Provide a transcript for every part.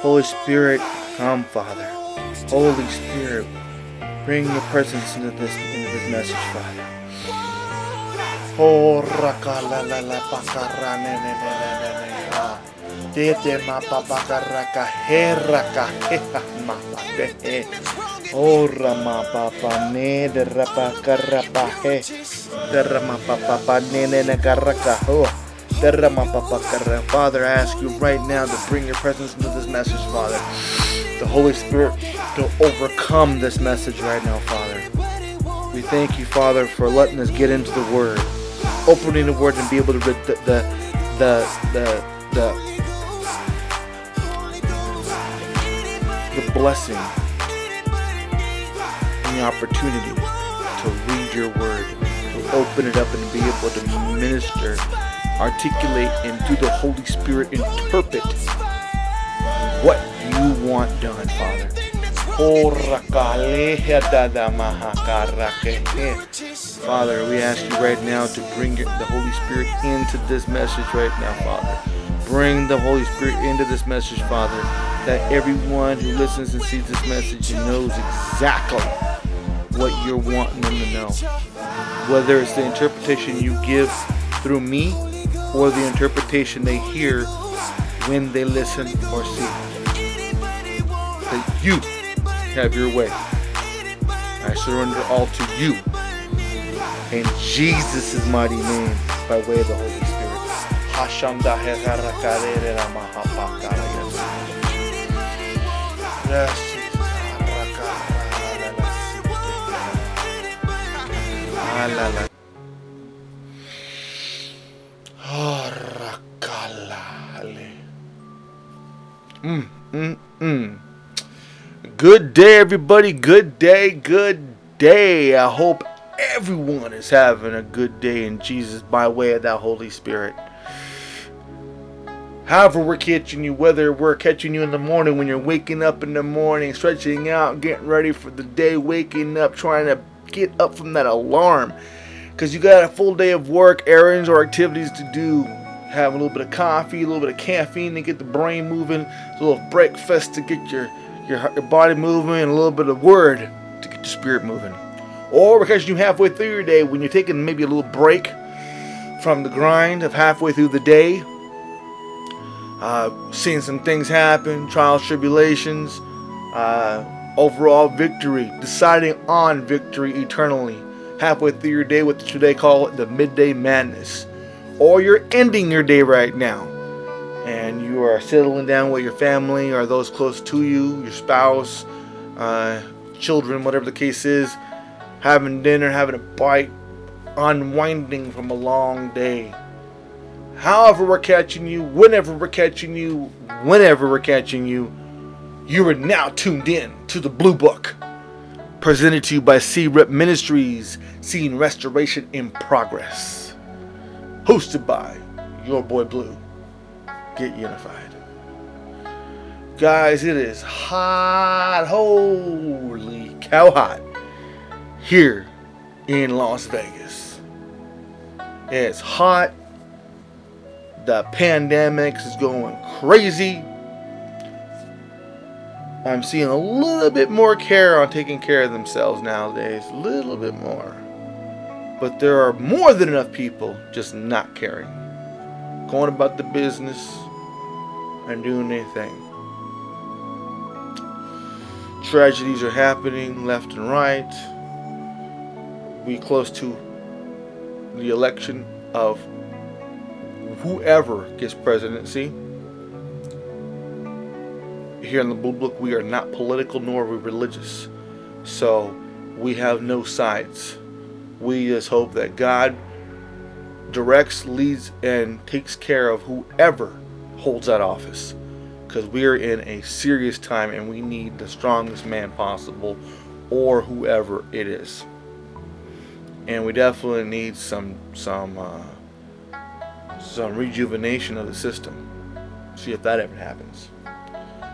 Holy Spirit, come, Father. Holy Spirit, bring your presence into this into this message, Father. Oh, rakalalalapakarane-ne-ne-ne-ne-ne-ha. Ah. Dete Oh, eh. ramapapa ne de rapakarapahe. De ramapapa ne ne ne karakaho. De ramapapakara. Father, I ask you right now to bring your presence into this message, Father. The Holy Spirit to overcome this message right now, Father. We thank you, Father, for letting us get into the Word, opening the Word, and be able to read the the the the, the, blessing and the opportunity to read your Word, to open it up and be able to minister, articulate, and through the Holy Spirit interpret what you want done, Father. Father, we ask you right now to bring the Holy Spirit into this message right now, Father. Bring the Holy Spirit into this message, Father, that everyone who listens and sees this message knows exactly what you're wanting them to know. Whether it's the interpretation you give through me or the interpretation they hear when they listen or see. That you have your way. I surrender all to you. In Jesus' mighty name, by way of the Holy Spirit. Yes. Mm, mm, mm. Good day, everybody. Good day, good day. I hope everyone is having a good day in Jesus by way of that Holy Spirit. However, we're catching you, whether we're catching you in the morning when you're waking up in the morning, stretching out, getting ready for the day, waking up, trying to get up from that alarm because you got a full day of work, errands, or activities to do. Have a little bit of coffee, a little bit of caffeine to get the brain moving, a little breakfast to get your, your, your body moving, and a little bit of word to get your spirit moving. Or because you halfway through your day when you're taking maybe a little break from the grind of halfway through the day, uh, seeing some things happen, trials, tribulations, uh, overall victory, deciding on victory eternally. Halfway through your day, what today call it the midday madness. Or you're ending your day right now and you are settling down with your family or those close to you, your spouse, uh, children, whatever the case is, having dinner, having a bite, unwinding from a long day. However, we're catching you, whenever we're catching you, whenever we're catching you, you are now tuned in to the Blue Book, presented to you by SeeRIP Ministries, seeing restoration in progress. Hosted by your boy Blue. Get unified. Guys, it is hot. Holy cow, hot. Here in Las Vegas. It's hot. The pandemic is going crazy. I'm seeing a little bit more care on taking care of themselves nowadays. A little bit more. But there are more than enough people just not caring. Going about the business and doing anything. Tragedies are happening left and right. We close to the election of whoever gets presidency. Here in the Blue Book, we are not political nor are we religious. So we have no sides. We just hope that God directs, leads, and takes care of whoever holds that office. Because we are in a serious time and we need the strongest man possible or whoever it is. And we definitely need some some uh, some rejuvenation of the system. See if that ever happens.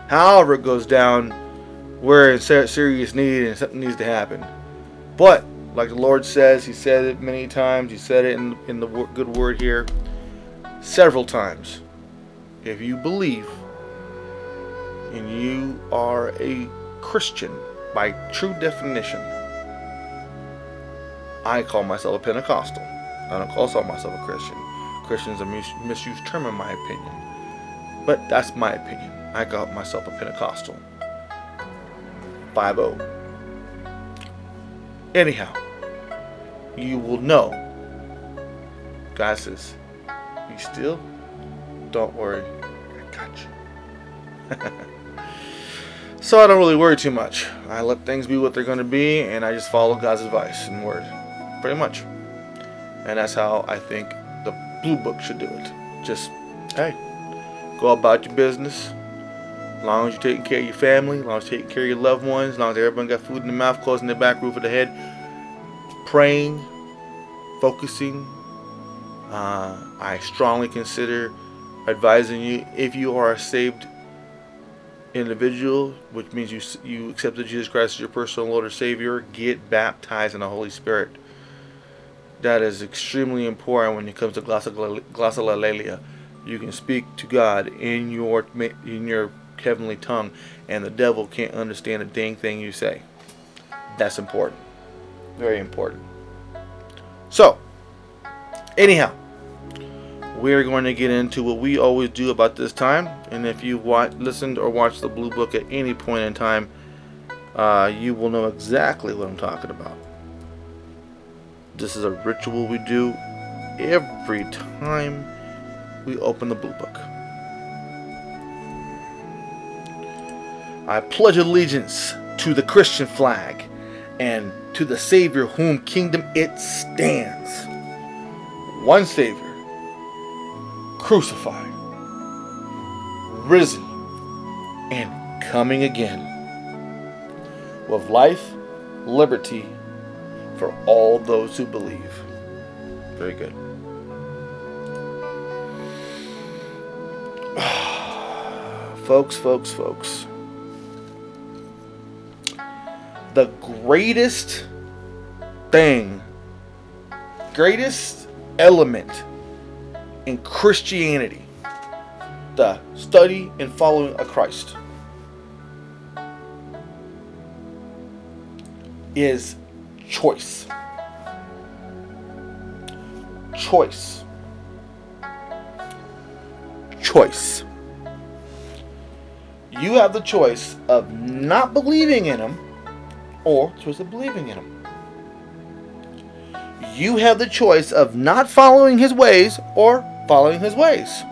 However, it goes down, we're in serious need and something needs to happen. But like the Lord says, He said it many times. He said it in in the good word here several times. If you believe and you are a Christian by true definition, I call myself a Pentecostal. I don't call myself a Christian. Christian is a mis- misused term in my opinion. But that's my opinion. I call myself a Pentecostal. 5 Anyhow, you will know. God says, Be still. Don't worry. I got you. so I don't really worry too much. I let things be what they're going to be, and I just follow God's advice and word. Pretty much. And that's how I think Blue Book should do it. Just, hey, go about your business. As long as you're taking care of your family, as long as you're taking care of your loved ones, as long as everyone got food in their mouth, clothes in their back, roof of the head, praying, focusing. Uh, I strongly consider advising you if you are a saved individual, which means you you accepted Jesus Christ as your personal Lord or Savior, get baptized in the Holy Spirit. That is extremely important when it comes to glossolalia. You can speak to God in your in your heavenly tongue, and the devil can't understand a dang thing you say. That's important. Very important. So, anyhow, we're going to get into what we always do about this time. And if you've listened or watched the Blue Book at any point in time, uh, you will know exactly what I'm talking about. This is a ritual we do every time we open the Blue Book. I pledge allegiance to the Christian flag and to the Savior whom kingdom it stands. One Savior, crucified, risen, and coming again, with life, liberty for all those who believe. Very good. folks, folks, folks. The greatest thing, greatest element in Christianity, the study and following of Christ, is choice. Choice. Choice. You have the choice of not believing in Him or choice of believing in Him. You have the choice of not following His ways or following His ways.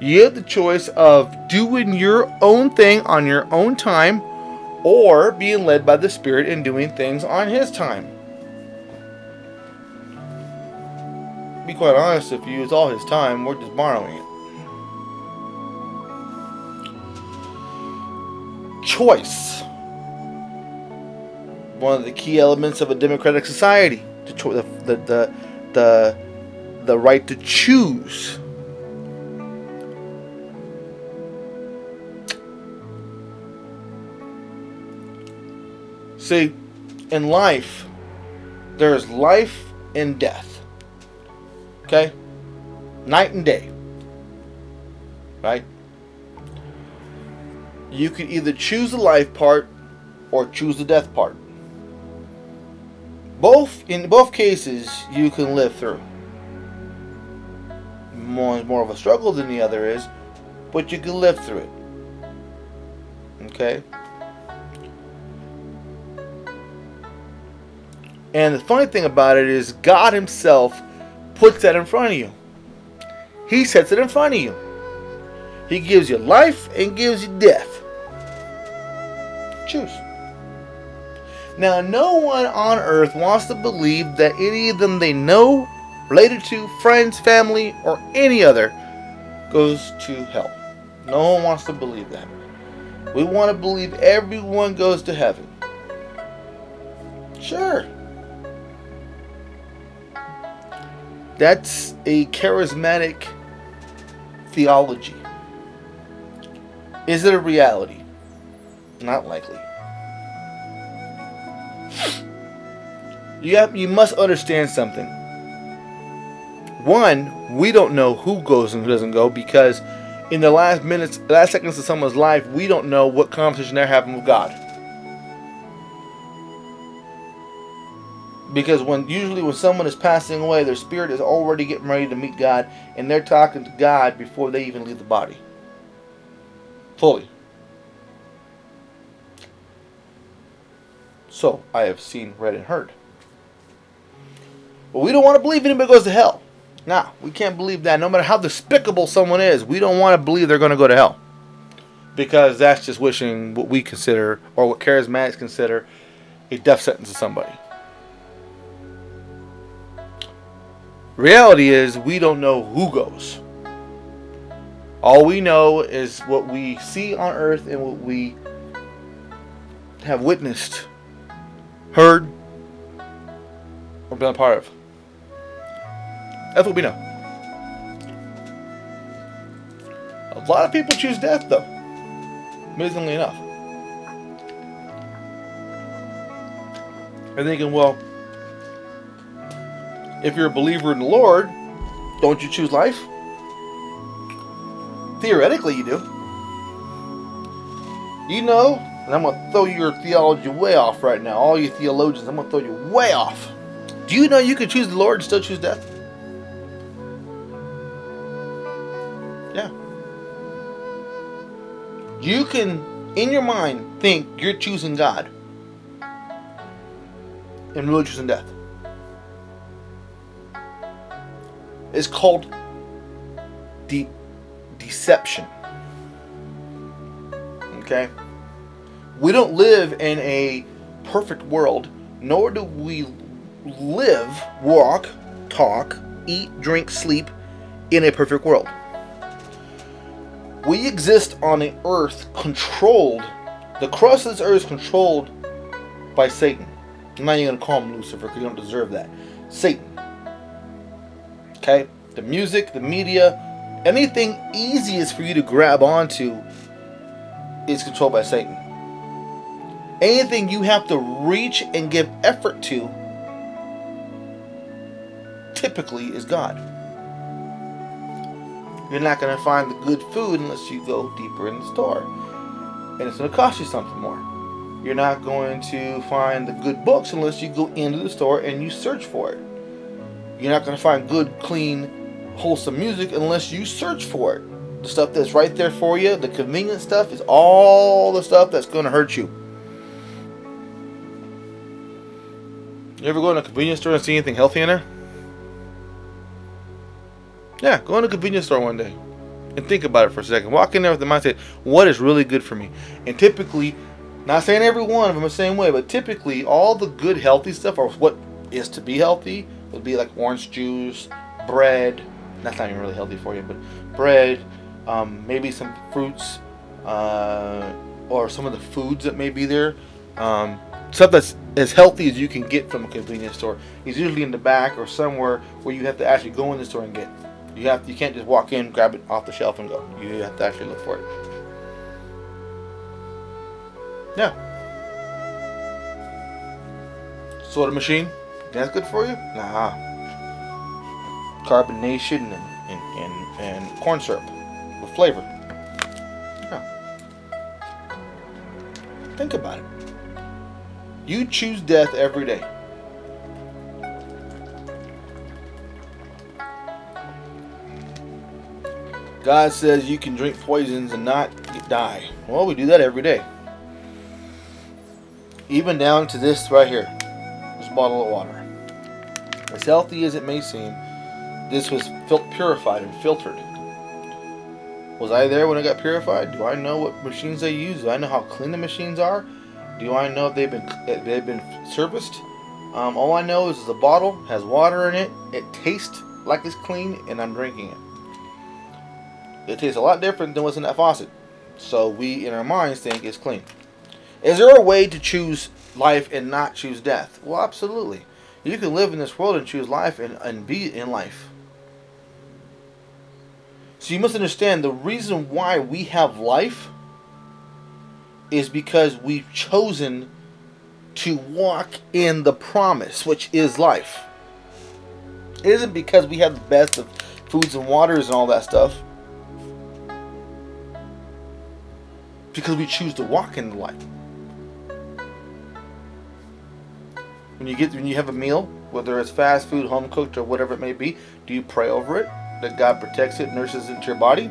You have the choice of doing your own thing on your own time or being led by the Spirit and doing things on His time. Be quite honest, if you use all His time, we're just borrowing it. Choice. One of the key elements of a democratic society. The, the, the, the, the right to choose. See, in life, there's life and death. Okay? Night and day. Right? You can either choose the life part or choose the death part. Both in both cases you can live through. One is more of a struggle than the other is, but you can live through it. Okay? And the funny thing about it is God himself puts that in front of you. He sets it in front of you. He gives you life and gives you death. Choose. Now, no one on earth wants to believe that any of them they know, related to, friends, family, or any other, goes to hell. No one wants to believe that. We want to believe everyone goes to heaven. Sure. That's a charismatic theology. Is it a reality? Not likely. You have, you must understand something. One, we don't know who goes and who doesn't go because in the last minutes, last seconds of someone's life, we don't know what conversation they're having with God. Because when usually when someone is passing away, their spirit is already getting ready to meet God, and they're talking to God before they even leave the body. Fully. So I have seen, read, and heard. But we don't want to believe anybody goes to hell. Nah, we can't believe that. No matter how despicable someone is, we don't want to believe they're going to go to hell. Because that's just wishing what we consider, or what charismatics consider, a death sentence to somebody. Reality is, we don't know who goes. All we know is what we see on earth and what we have witnessed, heard, or been a part of. That's what we know. A lot of people choose death, though. Amazingly enough. They're thinking, well, if you're a believer in the Lord, don't you choose life? Theoretically, you do. You know, and I'm going to throw your theology way off right now. All you theologians, I'm going to throw you way off. Do you know you can choose the Lord and still choose death? Yeah. You can, in your mind, think you're choosing God and really choosing death. It's called deep deception. Okay? We don't live in a perfect world, nor do we live, walk, talk, eat, drink, sleep in a perfect world. We exist on an earth controlled, the crust of this earth is controlled by Satan. I'm not even going to call him Lucifer because you don't deserve that. Satan. Okay? The music, the media, anything easiest for you to grab onto is controlled by Satan. Anything you have to reach and give effort to typically is God. You're not going to find the good food unless you go deeper in the store. And it's going to cost you something more. You're not going to find the good books unless you go into the store and you search for it. You're not going to find good, clean, wholesome music unless you search for it. The stuff that's right there for you, the convenient stuff, is all the stuff that's going to hurt you. You ever go in a convenience store and see anything healthy in there? Yeah, go in a convenience store one day and think about it for a second. Walk in there with the mindset, what is really good for me? And typically, not saying every one of them the same way, but typically all the good healthy stuff or what is to be healthy would be like orange juice, bread. That's not even really healthy for you, but bread, um, maybe some fruits, uh, or some of the foods that may be there. Um, stuff that's as healthy as you can get from a convenience store is usually in the back or somewhere where you have to actually go in the store and get. You have you can't just walk in, grab it off the shelf, and go. You have to actually look for it. Yeah. Soda machine? That's good for you? Nah. Carbonation and, and, and, and corn syrup with flavor. Yeah. Think about it. You choose death every day. God says you can drink poisons and not die. Well, we do that every day. Even down to this right here this bottle of water. As healthy as it may seem, this was fil- purified and filtered. Was I there when it got purified? Do I know what machines they use? Do I know how clean the machines are? Do I know if they've been if they've been serviced? Um, all I know is the bottle has water in it. It tastes like it's clean, and I'm drinking it. It tastes a lot different than what's in that faucet. So we, in our minds, think it's clean. Is there a way to choose life and not choose death? Well, absolutely. You can live in this world and choose life and, and be in life. So you must understand the reason why we have life is because we've chosen to walk in the promise, which is life. It isn't because we have the best of foods and waters and all that stuff. Because we choose to walk in the light. When you get when you have a meal, whether it's fast food, home cooked, or whatever it may be, do you pray over it that God protects it, nurses it into your body?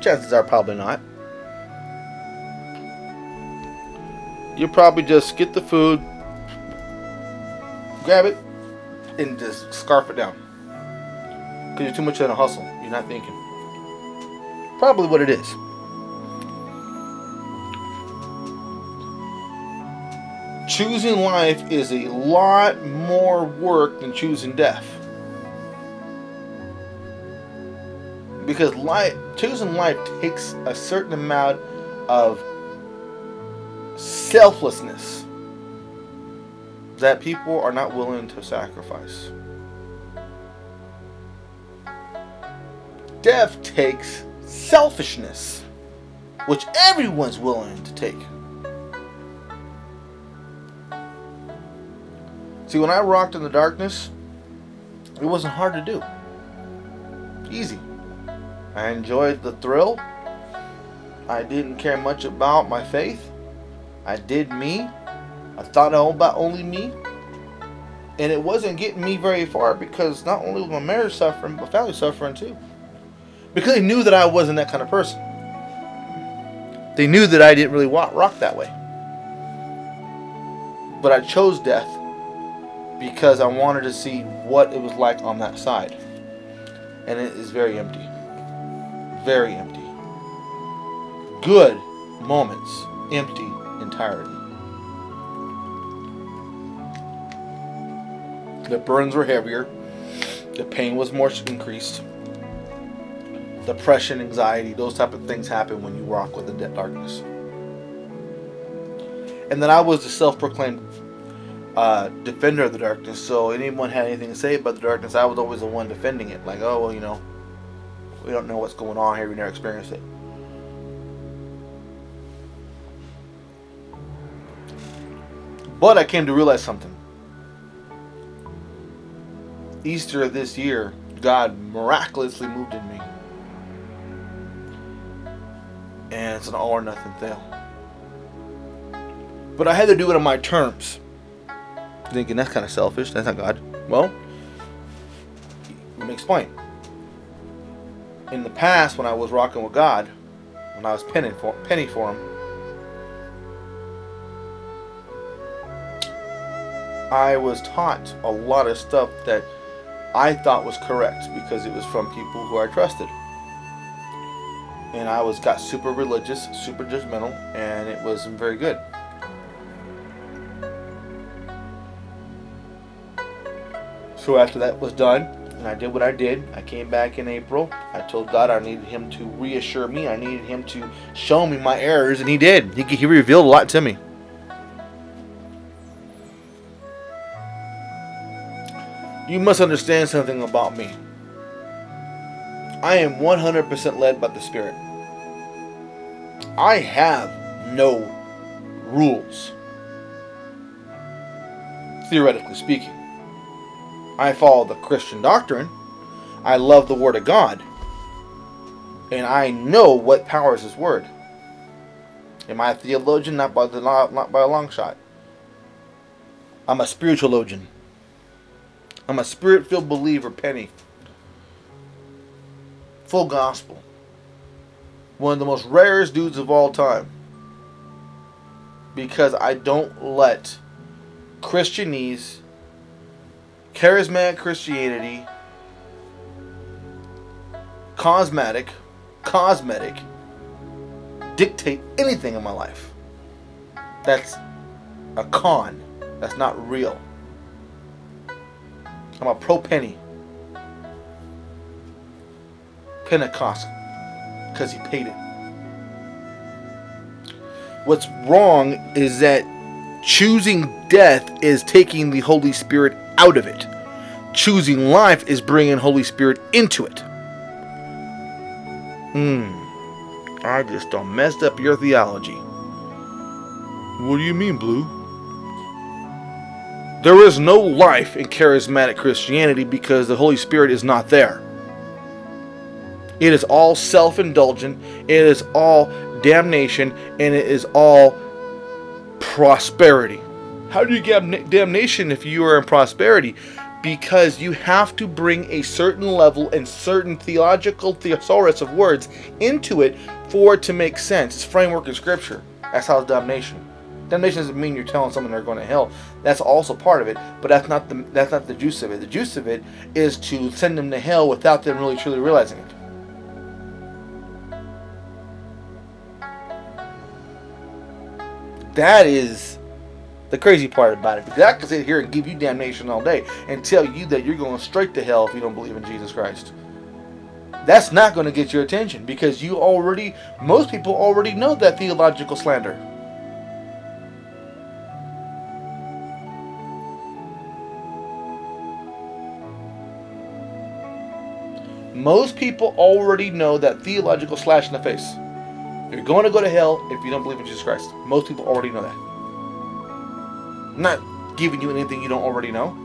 Chances are probably not. You probably just get the food, grab it, and just scarf it down. Because you're too much in a hustle. You're not thinking. Probably what it is. Choosing life is a lot more work than choosing death. Because life, choosing life takes a certain amount of selflessness that people are not willing to sacrifice. Death takes selfishness, which everyone's willing to take. See, when I rocked in the darkness, it wasn't hard to do. Easy. I enjoyed the thrill. I didn't care much about my faith. I did me. I thought about only me. And it wasn't getting me very far because not only was my marriage suffering, but family suffering too. Because they knew that I wasn't that kind of person. They knew that I didn't really rock that way. But I chose death because I wanted to see what it was like on that side. And it is very empty. Very empty. Good moments, empty entirety. The burns were heavier. The pain was more increased. Depression, anxiety, those type of things happen when you walk with the darkness. And then I was the self-proclaimed uh, defender of the darkness. So anyone had anything to say about the darkness, I was always the one defending it. Like, oh well, you know, we don't know what's going on here. We never experienced it. But I came to realize something. Easter of this year, God miraculously moved in me. And it's an all or nothing thing. But I had to do it on my terms. Thinking that's kind of selfish. That's not God. Well, let me explain. In the past, when I was rocking with God, when I was penny for, penny for Him, I was taught a lot of stuff that I thought was correct because it was from people who I trusted. And I was got super religious, super judgmental, and it wasn't very good. So after that was done, and I did what I did, I came back in April. I told God I needed Him to reassure me. I needed Him to show me my errors, and He did. He, he revealed a lot to me. You must understand something about me. I am 100% led by the Spirit. I have no rules. theoretically speaking. I follow the Christian doctrine. I love the Word of God. And I know what powers His Word. Am I a theologian? Not by, the, not by a long shot. I'm a spiritualogian. I'm a spirit filled believer, Penny. Full gospel. One of the most rarest dudes of all time. Because I don't let Christianese, charismatic Christianity, cosmetic, cosmetic, dictate anything in my life. That's a con. That's not real. I'm a pro penny. Pentecost. Because he paid it. What's wrong is that choosing death is taking the Holy Spirit out of it. Choosing life is bringing Holy Spirit into it. Hmm. I just don't messed up your theology. What do you mean, Blue? There is no life in charismatic Christianity because the Holy Spirit is not there. It is all self indulgent, it is all damnation, and it is all prosperity. How do you get damnation if you are in prosperity? Because you have to bring a certain level and certain theological thesaurus of words into it for it to make sense. It's framework in scripture. That's how it's damnation. Damnation doesn't mean you're telling someone they're going to hell. That's also part of it, but that's not the that's not the juice of it. The juice of it is to send them to hell without them really truly realizing it. That is the crazy part about it. Because I can sit here and give you damnation all day and tell you that you're going straight to hell if you don't believe in Jesus Christ. That's not going to get your attention because you already, most people already know that theological slander. Most people already know that theological slash in the face. You're going to go to hell if you don't believe in Jesus Christ. Most people already know that. I'm not giving you anything you don't already know.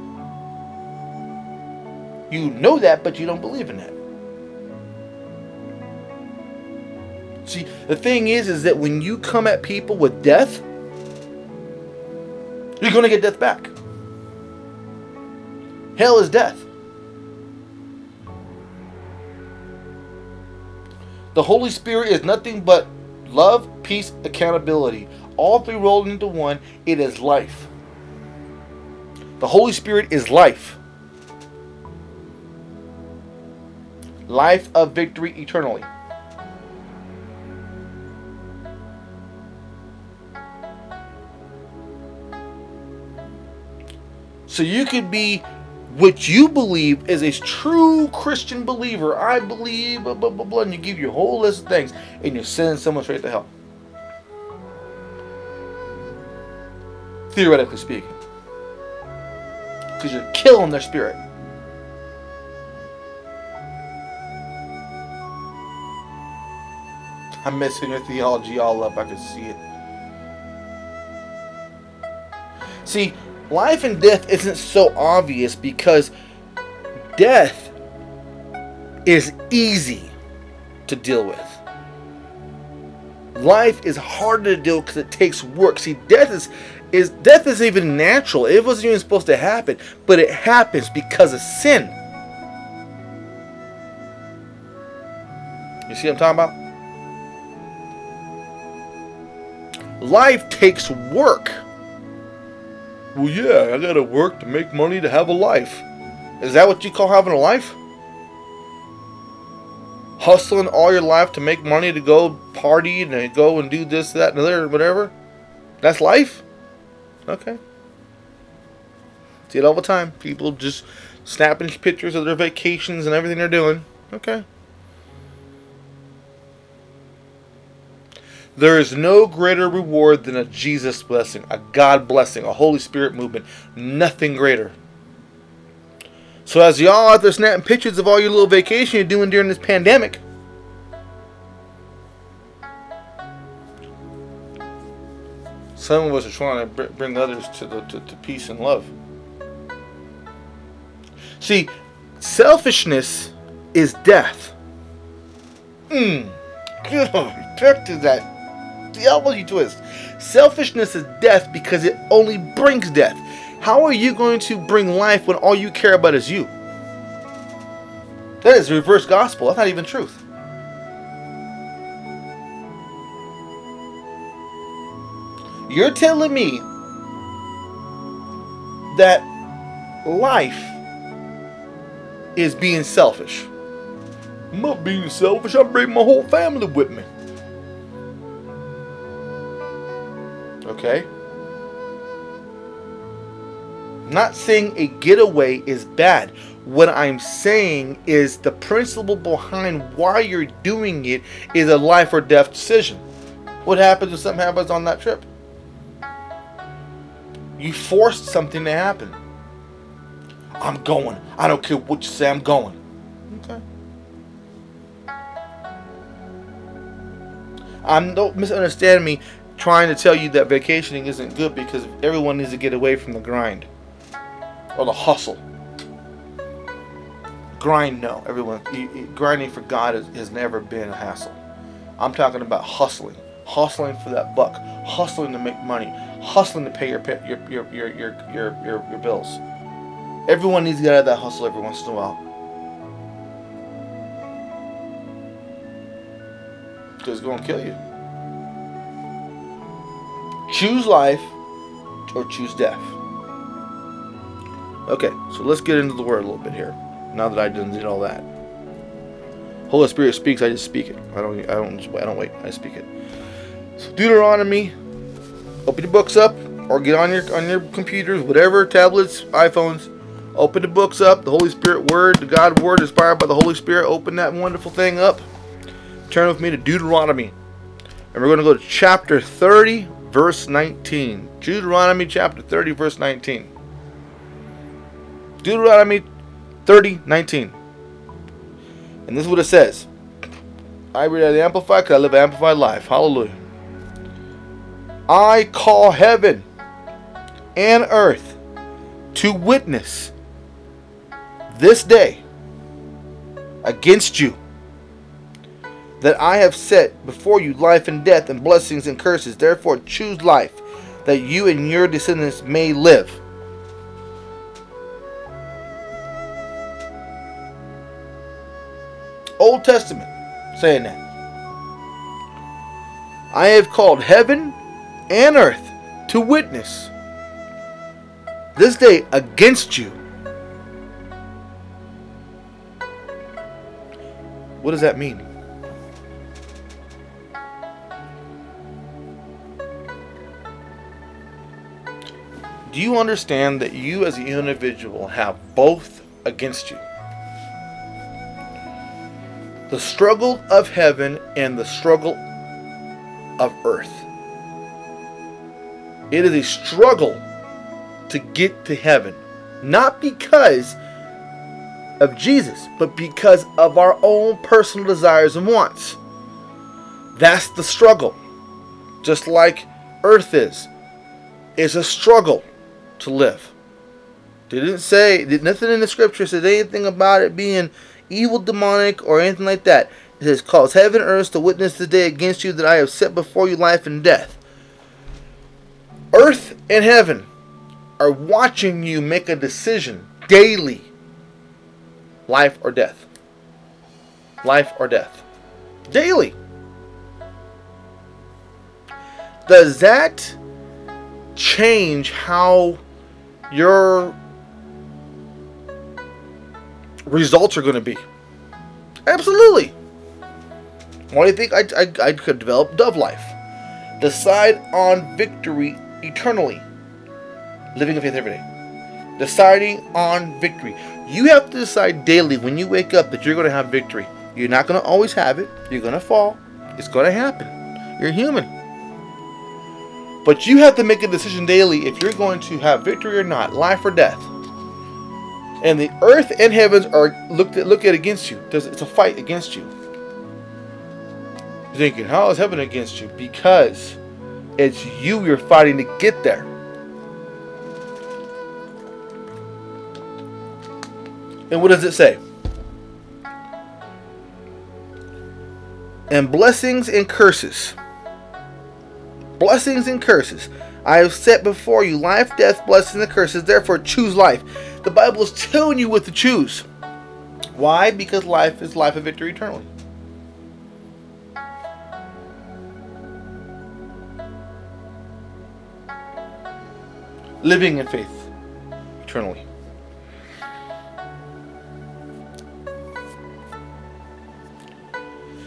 You know that, but you don't believe in that. See, the thing is, is that when you come at people with death, you're going to get death back. Hell is death. The Holy Spirit is nothing but love, peace, accountability. All three rolled into one. It is life. The Holy Spirit is life. Life of victory eternally. So you could be what you believe is a true Christian believer. I believe, blah, blah, blah, blah, and you give your whole list of things, and you're sending someone straight to hell. Theoretically speaking. Because you're killing their spirit. I'm messing your theology all up. I can see it. See, life and death isn't so obvious because death is easy to deal with. Life is harder to deal because it takes work. See, death is is death is even natural. It wasn't even supposed to happen, but it happens because of sin. You see what I'm talking about? Life takes work. Well, yeah, I gotta work to make money to have a life. Is that what you call having a life? Hustling all your life to make money to go party and go and do this, that, and the other, whatever? That's life? Okay. See it all the time. People just snapping pictures of their vacations and everything they're doing. Okay. There is no greater reward than a Jesus blessing, a God blessing, a Holy Spirit movement. Nothing greater. So as y'all out there snapping pictures of all your little vacation you're doing during this pandemic, some of us are trying to bring others to the to, to peace and love. See, selfishness is death. Mmm. Back to that theology twist. Selfishness is death because it only brings death. How are you going to bring life when all you care about is you? That is reverse gospel. That's not even truth. You're telling me that life is being selfish. I'm not being selfish. I'm bringing my whole family with me. Okay? Not saying a getaway is bad. What I'm saying is the principle behind why you're doing it is a life or death decision. What happens if something happens on that trip? You forced something to happen. I'm going. I don't care what you say, I'm going. Okay. I'm don't misunderstand me trying to tell you that vacationing isn't good because everyone needs to get away from the grind or the hustle. Grind, no. Everyone, you- you- grinding for God has, has never been a hassle. I'm talking about hustling, hustling for that buck, hustling to make money, hustling to pay your your your your your your, your, your bills. Everyone needs to get out of that hustle every once in a while. Because it's going to kill you. Choose life or choose death. Okay, so let's get into the word a little bit here. Now that I done did all that. Holy Spirit speaks, I just speak it. I don't I don't I don't wait, I speak it. So Deuteronomy, open your books up or get on your on your computers, whatever, tablets, iPhones. Open the books up, the Holy Spirit word, the God word inspired by the Holy Spirit. Open that wonderful thing up. Turn with me to Deuteronomy. And we're going to go to chapter 30, verse 19. Deuteronomy chapter 30, verse 19. Deuteronomy 30, 19. And this is what it says. I read it amplified because I live an amplified life. Hallelujah. I call heaven and earth to witness this day against you that I have set before you life and death and blessings and curses. Therefore, choose life that you and your descendants may live. Old Testament saying that. I have called heaven and earth to witness this day against you. What does that mean? Do you understand that you as an individual have both against you? The struggle of heaven and the struggle of earth. It is a struggle to get to heaven. Not because of Jesus, but because of our own personal desires and wants. That's the struggle. Just like earth is. It's a struggle to live. Didn't say nothing in the scripture said anything about it being evil, demonic, or anything like that. It says, "Cause heaven and earth to witness the day against you that I have set before you life and death." Earth and heaven are watching you make a decision daily: life or death. Life or death. Daily. Does that change how your results are going to be? Absolutely. Why do you think I, I, I could develop Dove Life? Decide on victory eternally. Living a faith every day. Deciding on victory. You have to decide daily when you wake up that you're going to have victory. You're not going to always have it. You're going to fall. It's going to happen. You're human. But you have to make a decision daily if you're going to have victory or not, life or death. And the earth and heavens are looked at look at against you. It's a fight against you. You're thinking, how is heaven against you? Because it's you you're fighting to get there. And what does it say? And blessings and curses. Blessings and curses. I have set before you life, death, blessings, and curses. Therefore, choose life. The Bible is telling you what to choose. Why? Because life is life of victory eternally. Living in faith eternally.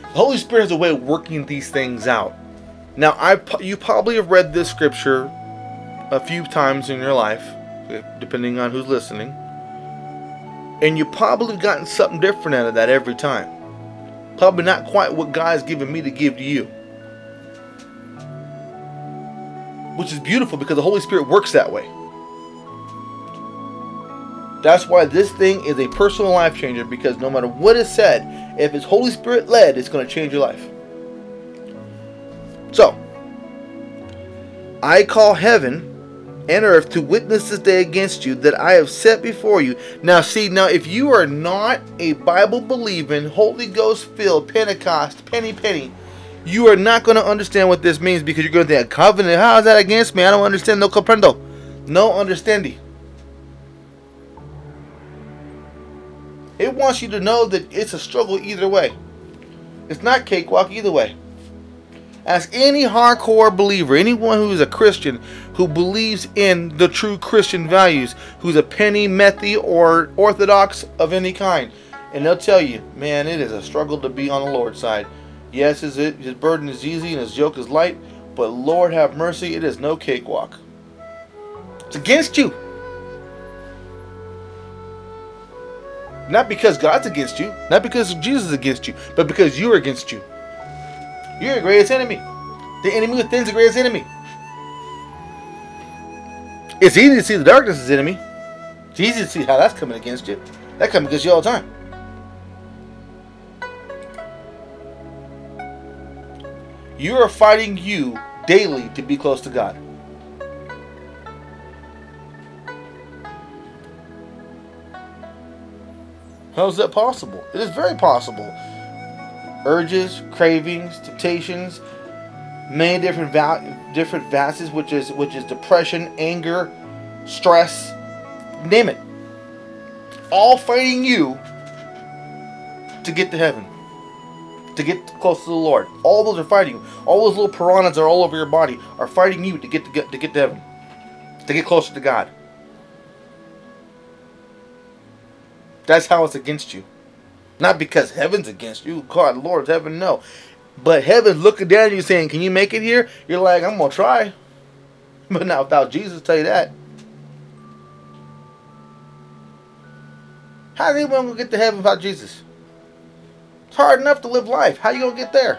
The Holy Spirit has a way of working these things out. Now, I you probably have read this scripture a few times in your life, depending on who's listening, and you probably gotten something different out of that every time. Probably not quite what God's given me to give to you. Which is beautiful because the Holy Spirit works that way. That's why this thing is a personal life changer because no matter what is said, if it's Holy Spirit led, it's going to change your life. So, I call heaven and earth to witness this day against you that I have set before you. Now, see, now if you are not a Bible believing, Holy Ghost filled, Pentecost, penny penny, you are not going to understand what this means because you're going to think, covenant, how is that against me? I don't understand, no comprendo. No understanding. It wants you to know that it's a struggle either way. It's not cakewalk either way. Ask any hardcore believer, anyone who is a Christian who believes in the true Christian values, who's a penny, methy, or orthodox of any kind, and they'll tell you, man, it is a struggle to be on the Lord's side. Yes, his, his burden is easy and his yoke is light, but Lord have mercy, it is no cakewalk. It's against you. Not because God's against you, not because Jesus is against you, but because you're against you. You're the greatest enemy. The enemy within's the greatest enemy. It's easy to see the darkness as enemy. It's easy to see how that's coming against you. That comes against you all the time. You are fighting you daily to be close to God. How is that possible? It is very possible. Urges, cravings, temptations, many different val- different facets, which is which is depression, anger, stress, name it. All fighting you to get to heaven, to get close to the Lord. All those are fighting you. All those little piranhas are all over your body are fighting you to get to get to get to heaven, to get closer to God. That's how it's against you. Not because heaven's against you. God, Lord, heaven, no. But heaven's looking down at you saying, Can you make it here? You're like, I'm going to try. But not without Jesus, tell you that. How's anyone going to get to heaven without Jesus? It's hard enough to live life. How you to get there?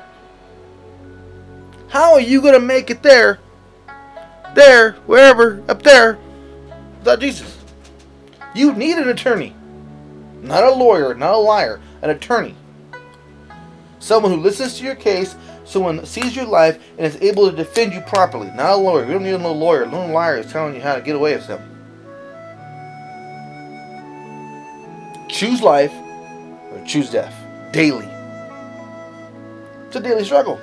How are you to make it there? There, wherever, up there, without Jesus? You need an attorney. Not a lawyer, not a liar, an attorney. Someone who listens to your case, someone sees your life and is able to defend you properly. Not a lawyer. You don't need no lawyer. No liar is telling you how to get away with something. Choose life or choose death. Daily. It's a daily struggle.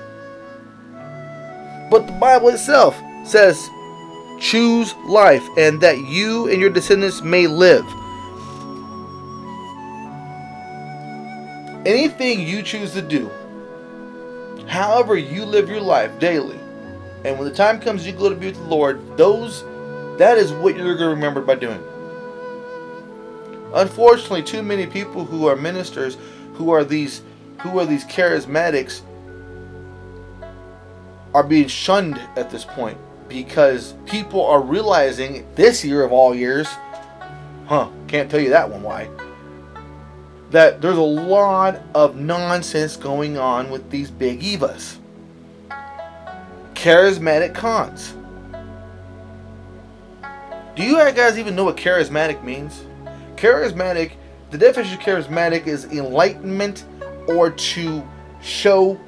But the Bible itself says, choose life and that you and your descendants may live. anything you choose to do, however you live your life daily, and when the time comes you go to be with the Lord, those that is what you're going to remember by doing. Unfortunately, too many people who are ministers, who are these who are these charismatics are being shunned at this point because people are realizing this year of all years, huh, can't tell you that one why that there's a lot of nonsense going on with these big Evas. Charismatic cons. Do you guys even know what charismatic means? Charismatic, the definition of charismatic is enlightenment or to show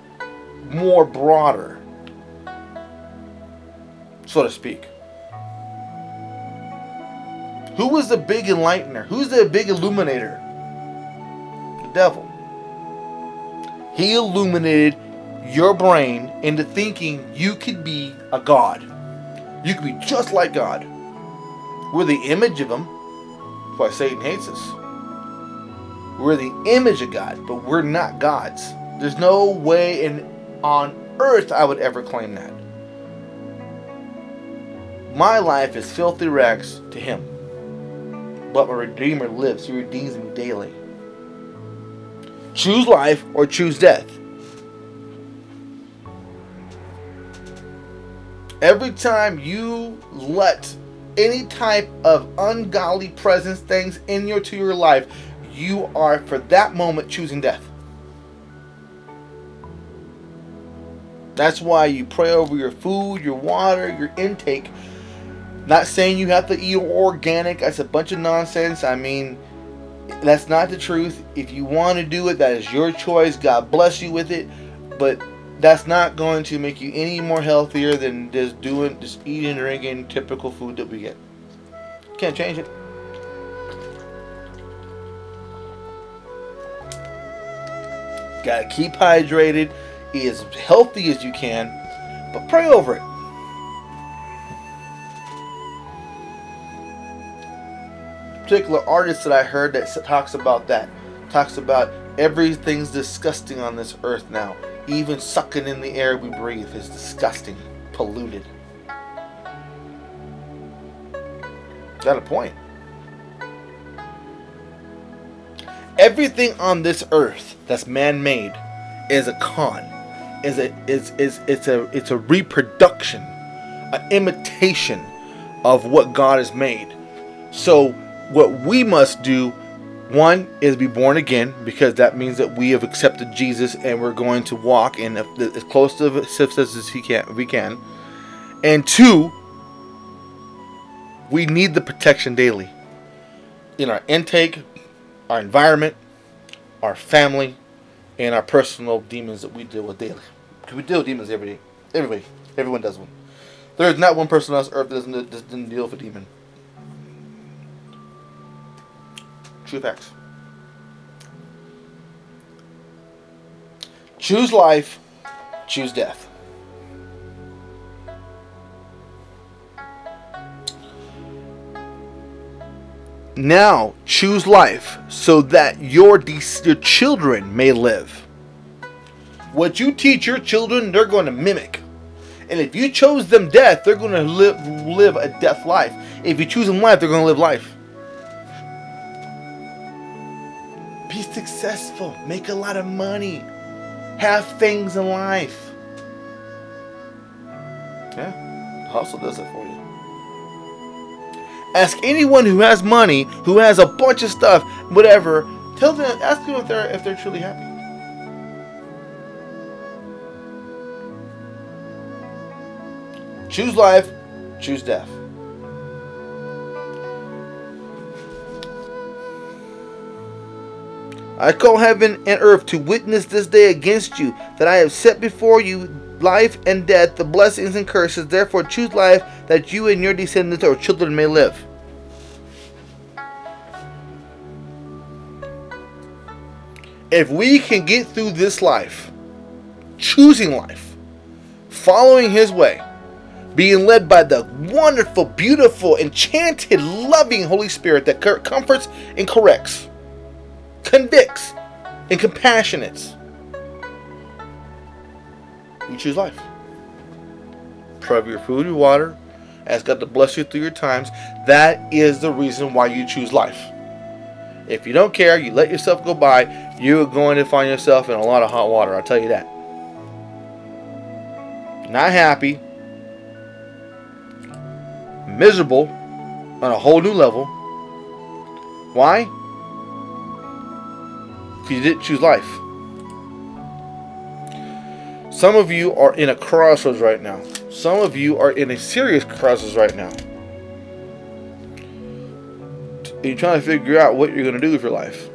more broader, so to speak. Who was the big enlightener? Who's the big illuminator? The devil. He illuminated your brain into thinking you could be a god. You could be just like God. We're the image of Him. That's why Satan hates us. We're the image of God, but we're not gods. There's no way in on earth I would ever claim that. My life is filthy rags to Him, but my Redeemer lives. He redeems me daily. Choose life or choose death. Every time you let any type of ungodly presence things in your to your life, you are for that moment choosing death. That's why you pray over your food, your water, your intake. Not saying you have to eat organic. That's a bunch of nonsense. I mean, that's not the truth. If you want to do it, that is your choice. God bless you with it. But that's not going to make you any more healthier than just doing, just eating and drinking typical food that we get. Can't change it. Gotta keep hydrated, eat as healthy as you can, but pray over it. Particular artist that I heard that talks about that talks about everything's disgusting on this earth now. Even sucking in the air we breathe is disgusting, polluted. Got a point. Everything on this earth that's man-made is a con. Is a is is it's a it's a reproduction, an imitation of what God has made. So what we must do one is be born again because that means that we have accepted Jesus and we're going to walk in as close to success as he can we can. And two, we need the protection daily in our intake, our environment, our family, and our personal demons that we deal with daily. Because we deal with demons every day. Everybody, everyone does one. There is not one person on this earth that doesn't, doesn't deal with a demon. True facts. Choose life, choose death. Now choose life so that your, de- your children may live. What you teach your children, they're going to mimic. And if you chose them death, they're going to live, live a death life. If you choose them life, they're going to live life. Be successful, make a lot of money, have things in life. Yeah, hustle does it for you. Ask anyone who has money, who has a bunch of stuff, whatever. Tell them, ask them if they're if they're truly happy. Choose life, choose death. I call heaven and earth to witness this day against you, that I have set before you life and death, the blessings and curses. Therefore, choose life that you and your descendants or children may live. If we can get through this life, choosing life, following His way, being led by the wonderful, beautiful, enchanted, loving Holy Spirit that comforts and corrects convicts, and compassionates. You choose life. Pray your food and water. Ask God to bless you through your times. That is the reason why you choose life. If you don't care, you let yourself go by, you're going to find yourself in a lot of hot water. I'll tell you that. Not happy, miserable on a whole new level. Why? Because you didn't choose life. Some of you are in a crossroads right now. Some of you are in a serious crossroads right now. You're trying to figure out what you're going to do with your life.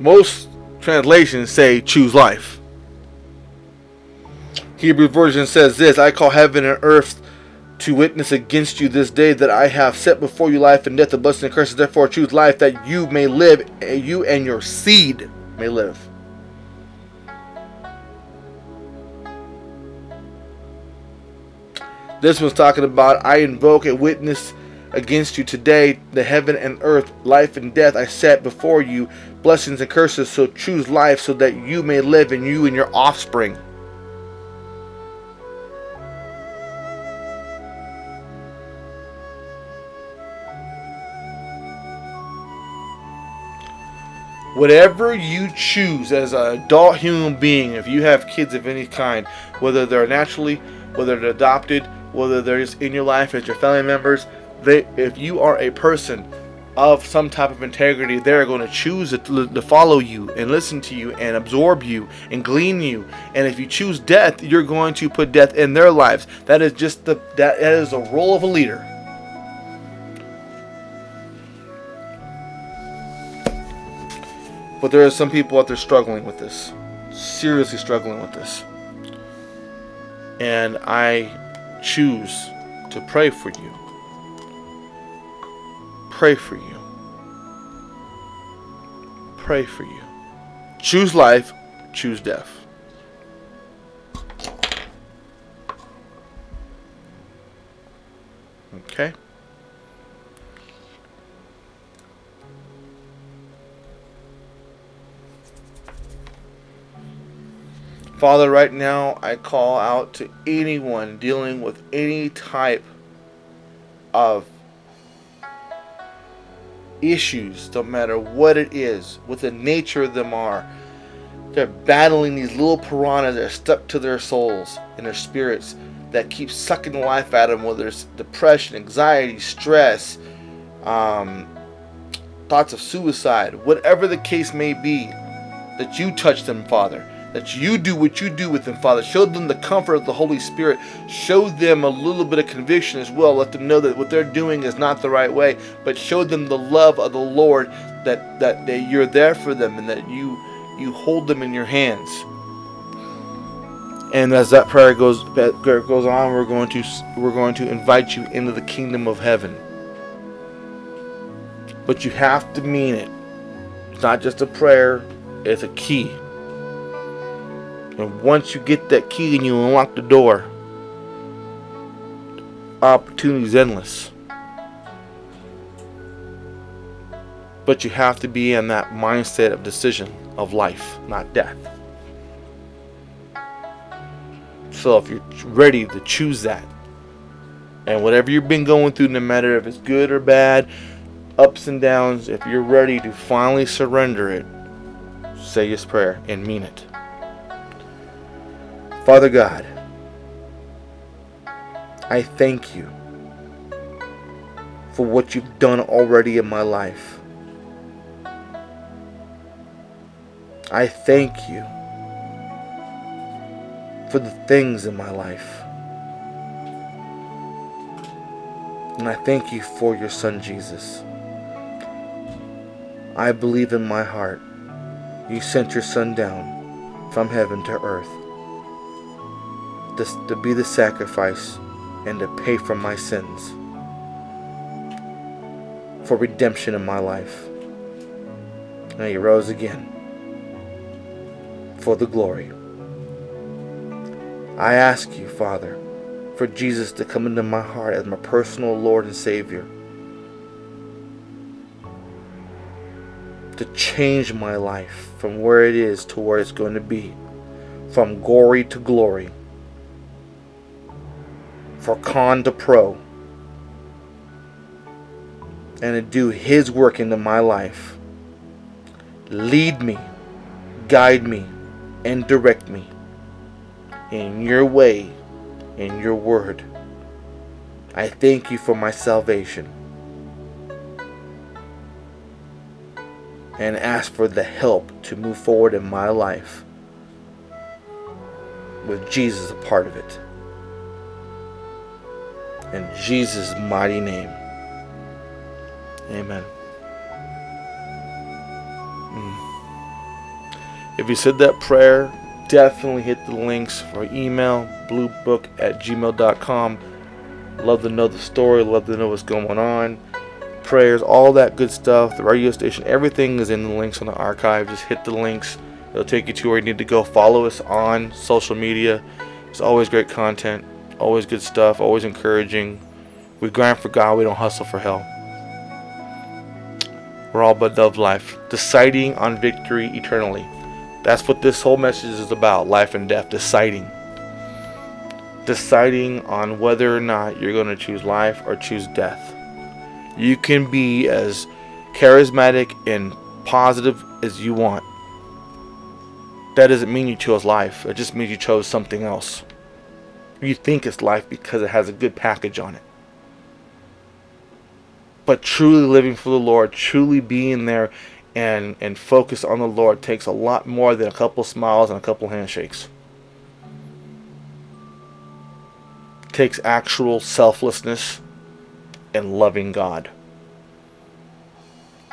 Most translations say choose life. Hebrew version says this I call heaven and earth to witness against you this day that I have set before you life and death, the blessing and curses. Therefore, choose life that you may live, and you and your seed may live. This one's talking about I invoke a witness against you today, the heaven and earth, life and death I set before you, blessings and curses. So choose life so that you may live and you and your offspring. Whatever you choose as an adult human being, if you have kids of any kind, whether they're naturally, whether they're adopted, whether they're just in your life as your family members, they, if you are a person of some type of integrity, they're going to choose to, follow you and listen to you and absorb you and glean you. And if you choose death, you're going to put death in their lives. That is just the that, is a role of a leader. But there are some people out there struggling with this, seriously struggling with this. And I choose to pray for you. Pray for you. Pray for you. Choose life, choose death. Okay? Father, right now I call out to anyone dealing with any type of issues, don't matter what it is, what the nature of them are. They're battling these little piranhas that are stuck to their souls and their spirits that keep sucking life out of them, whether it's depression, anxiety, stress, um, thoughts of suicide, whatever the case may be, that you touch them, Father that you do what you do with them, Father. Show them the comfort of the Holy Spirit. Show them a little bit of conviction as well. Let them know that what they're doing is not the right way, but show them the love of the Lord that that, you're there for them and that you you hold them in your hands. And as that prayer goes goes on, we're going to we're going to invite you into the kingdom of heaven. But you have to mean it. It's not just a prayer, it's a key. And once you get that key and you unlock the door, opportunity is endless. But you have to be in that mindset of decision of life, not death. So if you're ready to choose that, and whatever you've been going through, no matter if it's good or bad, ups and downs, if you're ready to finally surrender it, say this prayer and mean it. Father God, I thank you for what you've done already in my life. I thank you for the things in my life. And I thank you for your son Jesus. I believe in my heart you sent your son down from heaven to earth to, be the sacrifice and to pay for my sins, for redemption in my life. And he rose again for the glory. I ask you, Father, for Jesus to come into my heart as my personal Lord and Savior. To change my life from where it is to where it's going to be, from glory to glory for con to pro and to do His work into my life. Lead me, guide me, and direct me in your way, in your word. I thank you for my salvation and ask for the help to move forward in my life with Jesus a part of it. In Jesus' mighty name. Amen. Mm. If you said that prayer definitely hit the links for email, bluebook at gmail.com. Love to know the story, love to know what's going on. Prayers, all that good stuff. The radio station, everything is in the links on the archive. Just hit the links. It'll take you to where you need to go. Follow us on social media. It's always great content, always good stuff, always encouraging. We grind for God, we don't hustle for hell. We're all but love life, deciding on victory eternally. That's what this whole message is about life and death, deciding. Deciding on whether or not you're going to choose life or choose death. You can be as charismatic and positive as you want. That doesn't mean you chose life, it just means you chose something else. You think it's life because it has a good package on it. But truly living for the Lord, truly being there and and focus on the Lord takes a lot more than a couple smiles and a couple handshakes. takes actual selflessness and loving God.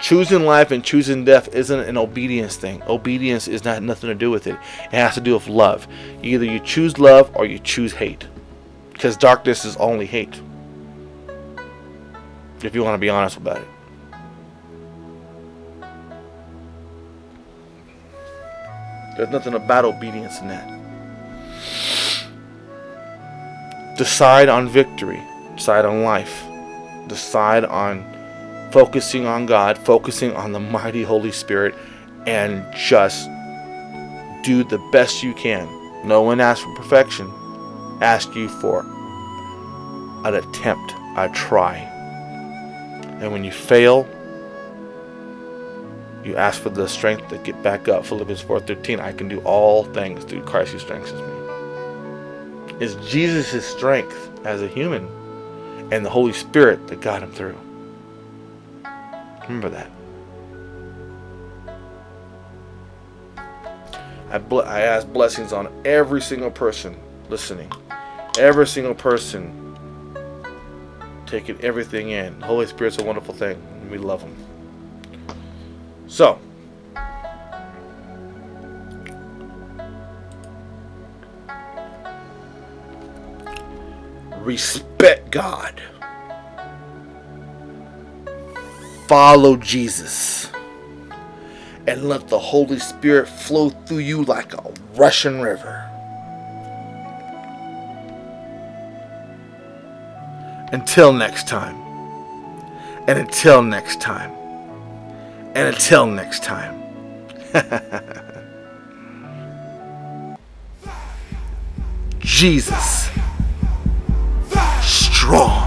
Choosing life and choosing death isn't an obedience thing. Obedience is not nothing to do with it. It has to do with love. Either you choose love or you choose hate. Because darkness is only hate. If you want to be honest about it. There's nothing about obedience in that. Decide on victory. Decide on life. Decide on focusing on God, focusing on the mighty Holy Spirit, and just do the best you can. No one asks for perfection. Ask you for an attempt, a try. And when you fail, you ask for the strength to get back up. Philippians 4:13. I can do all things through Christ who strengthens me. It's Jesus' strength as a human and the Holy Spirit that got him through. Remember that. I, ble- I ask blessings on every single person listening. Every single person taking everything in. Holy Spirit's a wonderful thing. And we love him. So, respect God. Follow Jesus. And let the Holy Spirit flow through you like a rushing river. Until next time. And until next time. And until next time. Jesus. Strong.